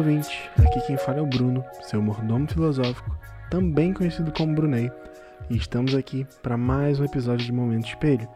ouvintes, aqui quem fala é o Bruno, seu mordomo filosófico, também conhecido como Brunei, e estamos aqui para mais um episódio de Momento Espelho,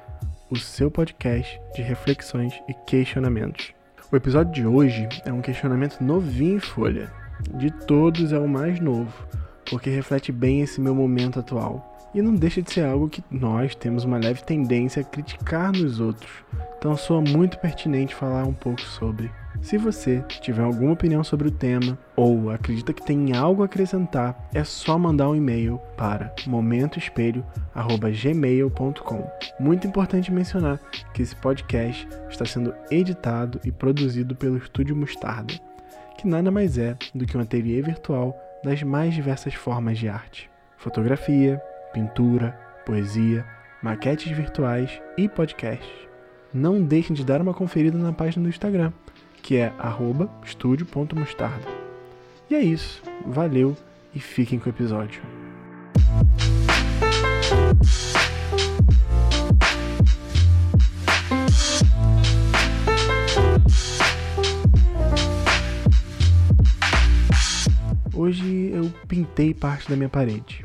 o seu podcast de reflexões e questionamentos. O episódio de hoje é um questionamento novinho em folha. De todos é o mais novo, porque reflete bem esse meu momento atual. E não deixa de ser algo que nós temos uma leve tendência a criticar nos outros. Então soa muito pertinente falar um pouco sobre. Se você tiver alguma opinião sobre o tema ou acredita que tem algo a acrescentar, é só mandar um e-mail para momentoespelho@gmail.com. Muito importante mencionar que esse podcast está sendo editado e produzido pelo Estúdio Mostarda, que nada mais é do que um ateliê virtual das mais diversas formas de arte: fotografia, pintura, poesia, maquetes virtuais e podcasts. Não deixem de dar uma conferida na página do Instagram, que é estúdio.mostarda. E é isso, valeu e fiquem com o episódio. Hoje eu pintei parte da minha parede.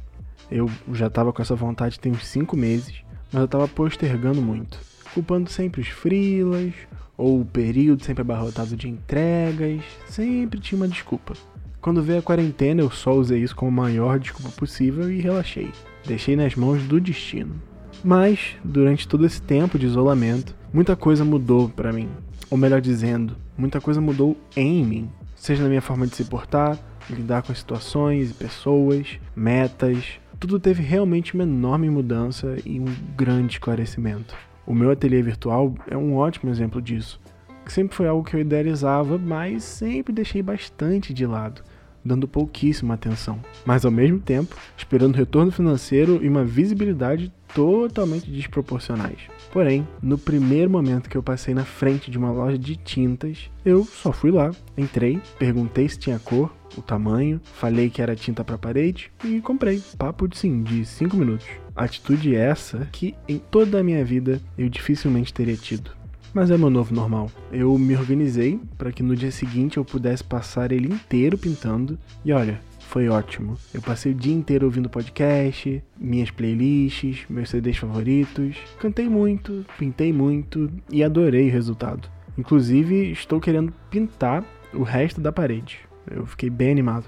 Eu já estava com essa vontade tem uns 5 meses, mas eu estava postergando muito, culpando sempre os frilas ou o período sempre abarrotado de entregas, sempre tinha uma desculpa. Quando veio a quarentena, eu só usei isso como a maior desculpa possível e relaxei. Deixei nas mãos do destino. Mas, durante todo esse tempo de isolamento, muita coisa mudou para mim. Ou melhor dizendo, muita coisa mudou em mim. Seja na minha forma de se portar, lidar com as situações e pessoas, metas, tudo teve realmente uma enorme mudança e um grande esclarecimento. O meu ateliê virtual é um ótimo exemplo disso. Sempre foi algo que eu idealizava, mas sempre deixei bastante de lado, dando pouquíssima atenção. Mas ao mesmo tempo, esperando retorno financeiro e uma visibilidade totalmente desproporcionais. Porém, no primeiro momento que eu passei na frente de uma loja de tintas, eu só fui lá, entrei, perguntei se tinha cor, o tamanho, falei que era tinta para parede e comprei. Papo de sim, de 5 minutos. Atitude essa que em toda a minha vida eu dificilmente teria tido. Mas é meu novo normal. Eu me organizei para que no dia seguinte eu pudesse passar ele inteiro pintando e olha, foi ótimo. Eu passei o dia inteiro ouvindo podcast, minhas playlists, meus CDs favoritos. Cantei muito, pintei muito e adorei o resultado. Inclusive, estou querendo pintar o resto da parede. Eu fiquei bem animado.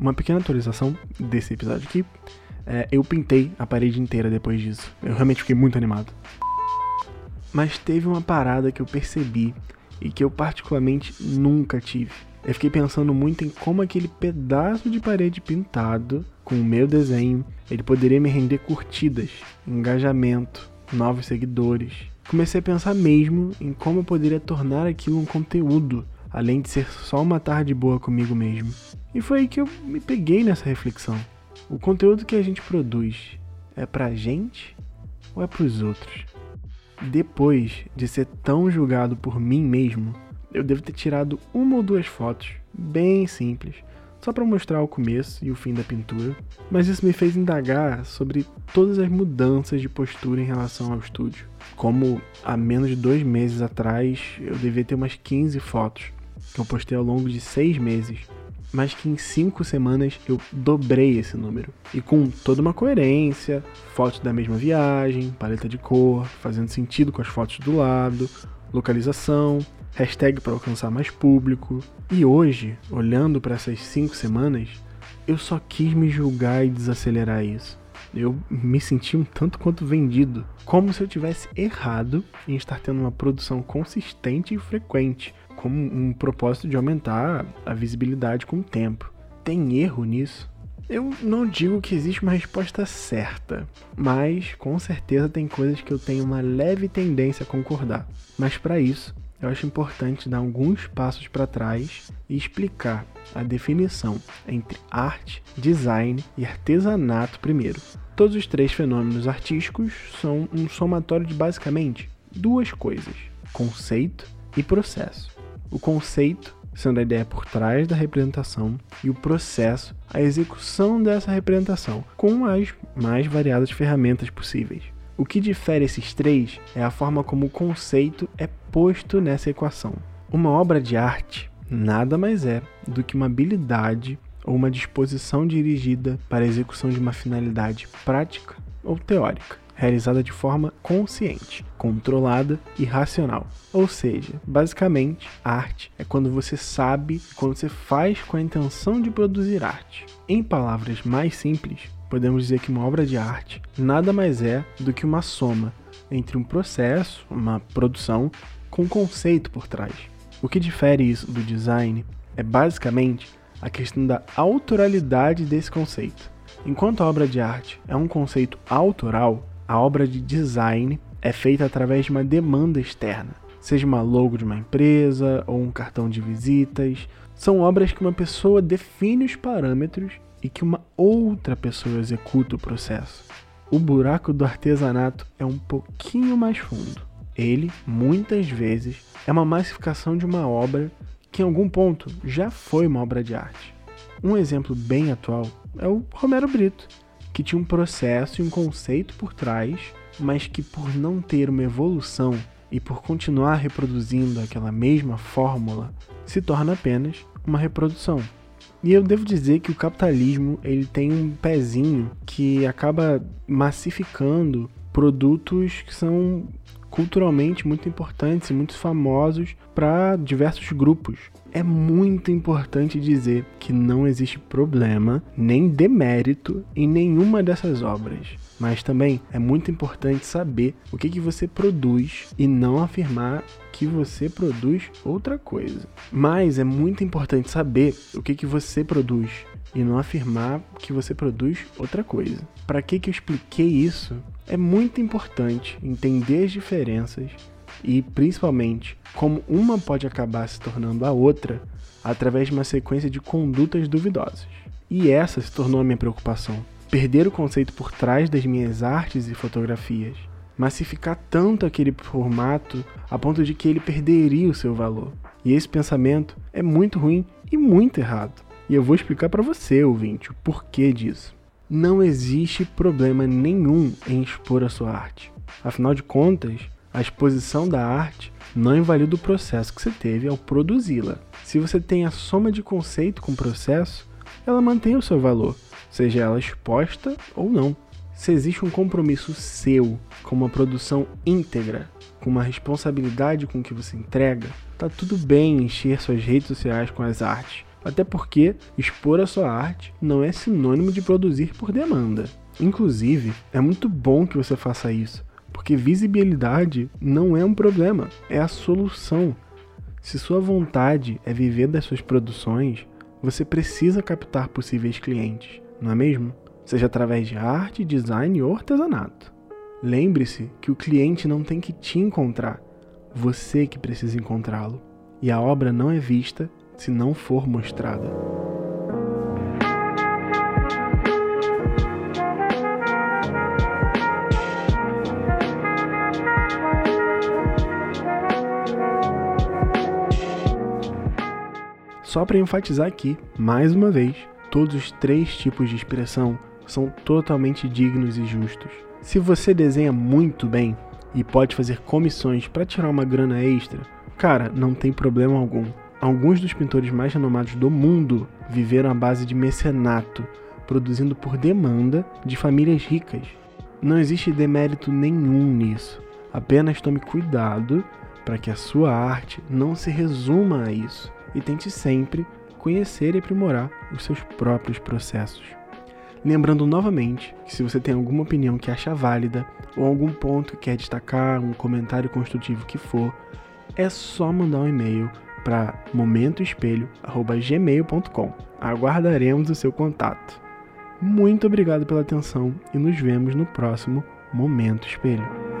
Uma pequena atualização desse episódio aqui. É, eu pintei a parede inteira depois disso. Eu realmente fiquei muito animado. Mas teve uma parada que eu percebi e que eu particularmente nunca tive eu fiquei pensando muito em como aquele pedaço de parede pintado com o meu desenho, ele poderia me render curtidas, engajamento, novos seguidores. Comecei a pensar mesmo em como eu poderia tornar aquilo um conteúdo, além de ser só uma tarde boa comigo mesmo. E foi aí que eu me peguei nessa reflexão. O conteúdo que a gente produz é pra gente ou é pros outros? Depois de ser tão julgado por mim mesmo, eu devo ter tirado uma ou duas fotos, bem simples, só para mostrar o começo e o fim da pintura, mas isso me fez indagar sobre todas as mudanças de postura em relação ao estúdio. Como há menos de dois meses atrás eu devia ter umas 15 fotos, que eu postei ao longo de seis meses, mas que em cinco semanas eu dobrei esse número. E com toda uma coerência, fotos da mesma viagem, paleta de cor, fazendo sentido com as fotos do lado, localização, hashtag para alcançar mais público. E hoje, olhando para essas cinco semanas, eu só quis me julgar e desacelerar isso. Eu me senti um tanto quanto vendido, como se eu tivesse errado em estar tendo uma produção consistente e frequente, com um propósito de aumentar a visibilidade com o tempo. Tem erro nisso? Eu não digo que existe uma resposta certa, mas com certeza tem coisas que eu tenho uma leve tendência a concordar. Mas para isso, eu acho importante dar alguns passos para trás e explicar a definição entre arte, design e artesanato primeiro. Todos os três fenômenos artísticos são um somatório de basicamente duas coisas: conceito e processo. O conceito sendo a ideia por trás da representação e o processo, a execução dessa representação, com as mais variadas ferramentas possíveis. O que difere esses três é a forma como o conceito é posto nessa equação. Uma obra de arte nada mais é do que uma habilidade ou uma disposição dirigida para a execução de uma finalidade prática ou teórica, realizada de forma consciente, controlada e racional. Ou seja, basicamente, arte é quando você sabe, quando você faz com a intenção de produzir arte. Em palavras mais simples, podemos dizer que uma obra de arte nada mais é do que uma soma entre um processo, uma produção, com um conceito por trás. O que difere isso do design é basicamente a questão da autoralidade desse conceito. Enquanto a obra de arte é um conceito autoral, a obra de design é feita através de uma demanda externa, seja uma logo de uma empresa ou um cartão de visitas. São obras que uma pessoa define os parâmetros e que uma outra pessoa executa o processo. O buraco do artesanato é um pouquinho mais fundo. Ele, muitas vezes, é uma massificação de uma obra que em algum ponto já foi uma obra de arte. Um exemplo bem atual é o Romero Brito, que tinha um processo e um conceito por trás, mas que por não ter uma evolução e por continuar reproduzindo aquela mesma fórmula, se torna apenas uma reprodução. E eu devo dizer que o capitalismo ele tem um pezinho que acaba massificando produtos que são culturalmente muito importantes e muito famosos para diversos grupos. É muito importante dizer que não existe problema nem demérito em nenhuma dessas obras, mas também é muito importante saber o que, que você produz e não afirmar que você produz outra coisa. Mas é muito importante saber o que, que você produz e não afirmar que você produz outra coisa. Para que, que eu expliquei isso? É muito importante entender as diferenças e, principalmente, como uma pode acabar se tornando a outra através de uma sequência de condutas duvidosas. E essa se tornou a minha preocupação. Perder o conceito por trás das minhas artes e fotografias. Massificar tanto aquele formato a ponto de que ele perderia o seu valor. E esse pensamento é muito ruim e muito errado. E eu vou explicar para você, ouvinte, o porquê disso. Não existe problema nenhum em expor a sua arte. Afinal de contas, a exposição da arte não invalida o processo que você teve ao produzi-la. Se você tem a soma de conceito com o processo, ela mantém o seu valor, seja ela exposta ou não. Se existe um compromisso seu com uma produção íntegra, com uma responsabilidade com que você entrega, tá tudo bem encher suas redes sociais com as artes até porque expor a sua arte não é sinônimo de produzir por demanda. Inclusive, é muito bom que você faça isso, porque visibilidade não é um problema, é a solução. Se sua vontade é viver das suas produções, você precisa captar possíveis clientes, não é mesmo? Seja através de arte, design ou artesanato. Lembre-se que o cliente não tem que te encontrar, você que precisa encontrá-lo. E a obra não é vista se não for mostrada. Só para enfatizar aqui, mais uma vez, todos os três tipos de expressão são totalmente dignos e justos. Se você desenha muito bem e pode fazer comissões para tirar uma grana extra, cara, não tem problema algum. Alguns dos pintores mais renomados do mundo viveram à base de mecenato, produzindo por demanda de famílias ricas. Não existe demérito nenhum nisso. Apenas tome cuidado para que a sua arte não se resuma a isso e tente sempre conhecer e aprimorar os seus próprios processos. Lembrando novamente que se você tem alguma opinião que acha válida ou algum ponto que quer destacar, um comentário construtivo que for, é só mandar um e-mail para momentoespelho@gmail.com. Aguardaremos o seu contato. Muito obrigado pela atenção e nos vemos no próximo Momento Espelho.